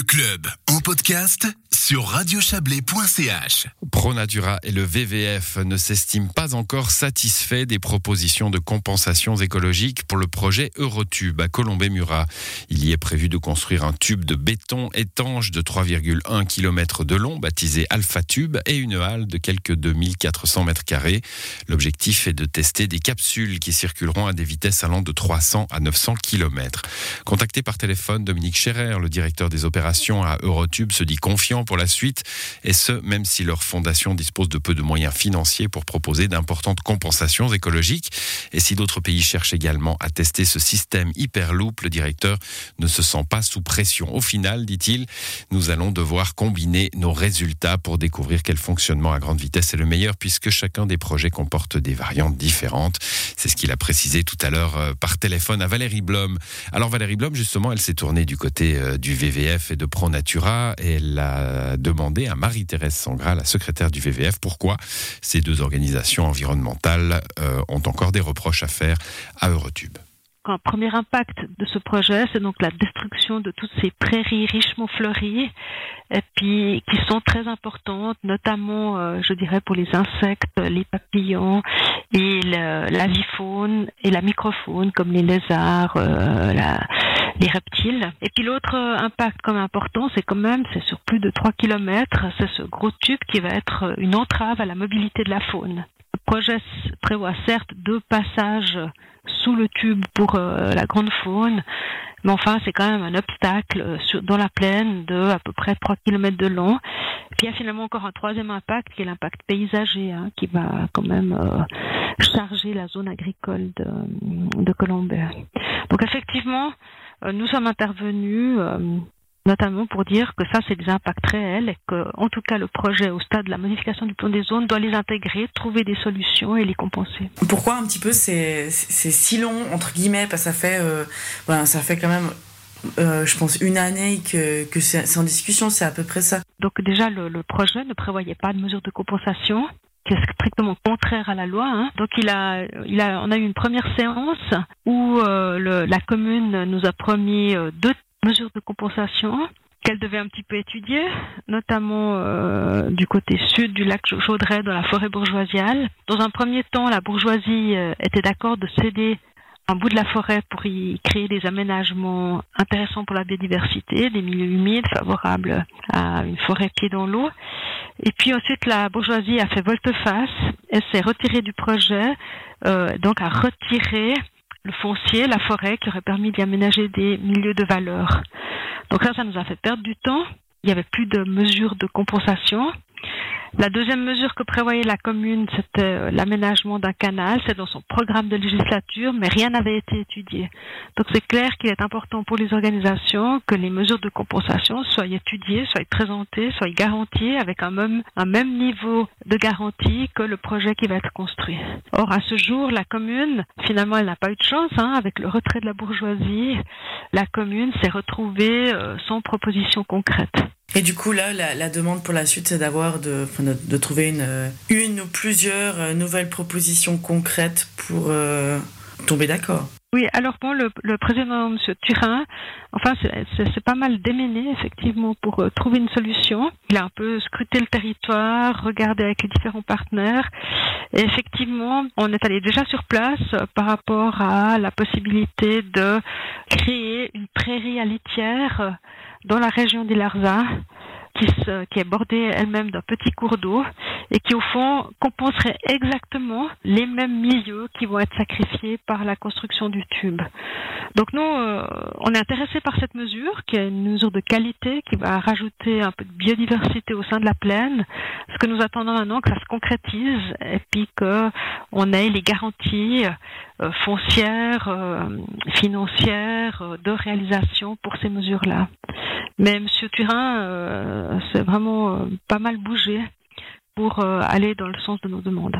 Le club en podcast sur radiochablais.ch. ProNatura et le VVF ne s'estiment pas encore satisfaits des propositions de compensations écologiques pour le projet Eurotube à Colombey-Murat. Il y est prévu de construire un tube de béton étanche de 3,1 km de long, baptisé Alpha Tube, et une halle de quelques 2400 mètres carrés. L'objectif est de tester des capsules qui circuleront à des vitesses allant de 300 à 900 km. Contacté par téléphone, Dominique Scherer, le directeur des opérations à Eurotube, se dit confiant pour la suite, et ce, même si leur fondation dispose de peu de moyens financiers pour proposer d'importantes compensations écologiques. Et si d'autres pays cherchent également à tester ce système Hyperloop, le directeur ne se sent pas sous pression. Au final, dit-il, nous allons devoir combiner nos résultats pour découvrir quel fonctionnement à grande vitesse est le meilleur, puisque chacun des projets comporte des variantes différentes. C'est ce qu'il a précisé tout à l'heure euh, par téléphone à Valérie Blom. Alors Valérie Blom, justement, elle s'est tournée du côté euh, du VVF et de ProNatura et elle a demandé à Marie-Thérèse Sangra, la secrétaire du VVF, pourquoi ces deux organisations environnementales euh, ont encore des reproches à faire à Eurotube. Un premier impact de ce projet, c'est donc la destruction de toutes ces prairies richement fleuries, et puis qui sont très importantes, notamment, euh, je dirais, pour les insectes, les papillons et l'avifaune et la microfaune, comme les lézards, euh, les reptiles. Et puis l'autre impact comme important, c'est quand même, c'est sur plus de 3 km, c'est ce gros tube qui va être une entrave à la mobilité de la faune. Le projet prévoit certes deux passages sous le tube pour euh, la grande faune. Mais enfin, c'est quand même un obstacle euh, dans la plaine de à peu près 3 km de long. Puis il y a finalement encore un troisième impact qui est l'impact paysager, hein, qui va quand même euh, charger la zone agricole de, de. Donc effectivement, nous sommes intervenus notamment pour dire que ça, c'est des impacts réels et que, en tout cas, le projet au stade de la modification du plan des zones doit les intégrer, trouver des solutions et les compenser. Pourquoi un petit peu c'est si long entre guillemets parce que ça fait euh, ça fait quand même euh, je pense une année que, que c'est en discussion, c'est à peu près ça. Donc déjà le, projet ne prévoyait pas de mesures de compensation qui est strictement contraire à la loi. Hein. Donc il a, on a eu une première séance où euh, la commune nous a promis deux mesures de compensation qu'elle devait un petit peu étudier, notamment euh, du côté sud du lac Chaudray dans la forêt bourgeoisiale. Dans un premier temps, la bourgeoisie euh, était d'accord de céder un bout de la forêt pour y créer des aménagements intéressants pour la biodiversité, des milieux humides favorables à une forêt pied dans l'eau. Et puis ensuite, la bourgeoisie a fait volte-face, elle s'est retirée du projet, euh, donc a retiré le foncier, la forêt, qui aurait permis d'y aménager des milieux de valeur. Donc ça, ça nous a fait perdre du temps. Il n'y avait plus de mesures de compensation. La deuxième mesure que prévoyait la commune, c'était euh, l'aménagement d'un canal. C'est dans son programme de législature, mais rien n'avait été étudié. Donc c'est clair qu'il est important pour les organisations que les mesures de compensation soient étudiées, soient présentées, soient garanties avec un même, niveau de garantie que le projet qui va être construit. Or, à ce jour, la commune, finalement, elle n'a pas eu de chance. Hein, avec le retrait de la bourgeoisie, la commune s'est retrouvée euh, sans proposition concrète. Et du coup, là, la, demande pour la suite, c'est d'avoir de, trouver une, euh, une ou plusieurs euh, nouvelles propositions concrètes pour euh, tomber d'accord. Oui, alors bon, le, président, M. Turin, enfin, c'est pas mal déméné, effectivement, pour trouver une solution. Il a un peu scruté le territoire, regardé avec les différents partenaires. Et effectivement, on est allé déjà sur place par rapport à la possibilité de créer une prairie à litière dans la région qui, qui est bordée elle-même d'un petit cours d'eau et qui au fond compenserait exactement les mêmes milieux qui vont être sacrifiés par la construction du tube. Donc nous, euh, on est intéressé par cette mesure, qui est une mesure de qualité, qui va rajouter un peu de biodiversité au sein de la plaine. Ce que nous attendons maintenant, que ça se concrétise et puis qu'on ait les garanties euh, foncières, euh, financières, de réalisation pour ces mesures-là. Mais M. Turin euh, s'est vraiment euh, pas mal bougé pour euh, aller dans le sens de nos demandes.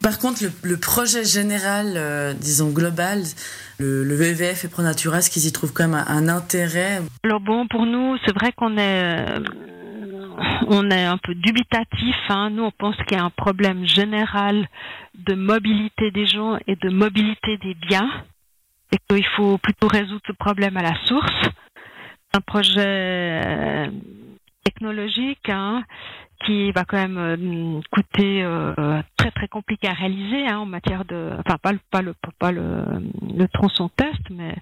Par contre, le, projet général, disons global, le, VVF et Pronatura, est-ce qu'ils y trouvent quand même un, intérêt? Alors bon, pour nous, c'est vrai qu'on est, on est un peu dubitatif. Hein. Nous, on pense qu'il y a un problème général de mobilité des gens et de mobilité des biens, et qu'il faut plutôt résoudre ce problème à la source un projet technologique hein, qui va quand même euh, coûter euh, très très compliqué à réaliser hein, en matière de, enfin pas le pas le pas le, le tronçon test, mais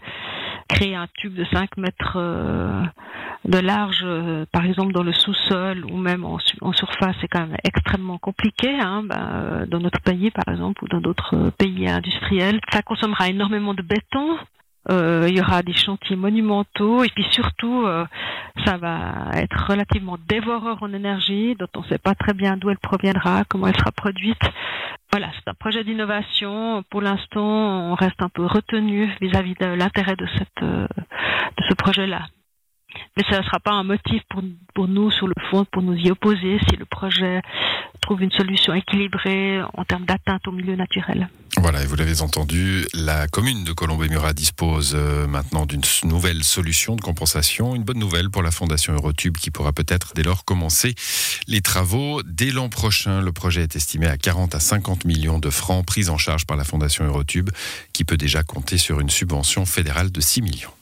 créer un tube de 5 mètres euh, de large, par exemple dans le sous-sol ou même en, en surface, c'est quand même extrêmement compliqué. Hein, ben, dans notre pays par exemple ou dans d'autres pays industriels, ça consommera énormément de béton. Euh, il y aura des chantiers monumentaux et puis surtout, euh, ça va être relativement dévoreur en énergie, dont on ne sait pas très bien d'où elle proviendra, comment elle sera produite. Voilà, c'est un projet d'innovation. Pour l'instant, on reste un peu retenu vis-à-vis de l'intérêt de, euh, ce projet-là. Mais ça ne sera pas un motif pour, pour nous, sur le fond, pour nous y opposer si le projet trouve une solution équilibrée en termes d'atteinte au milieu naturel. Voilà, et vous l'avez entendu, la commune de Colombey-Murat dispose euh, maintenant d'une nouvelle solution de compensation. Une bonne nouvelle pour la Fondation Eurotube qui pourra peut-être dès lors commencer les travaux dès l'an prochain. Le projet est estimé à 40 à 50 millions de francs pris en charge par la Fondation Eurotube qui peut déjà compter sur une subvention fédérale de 6 millions.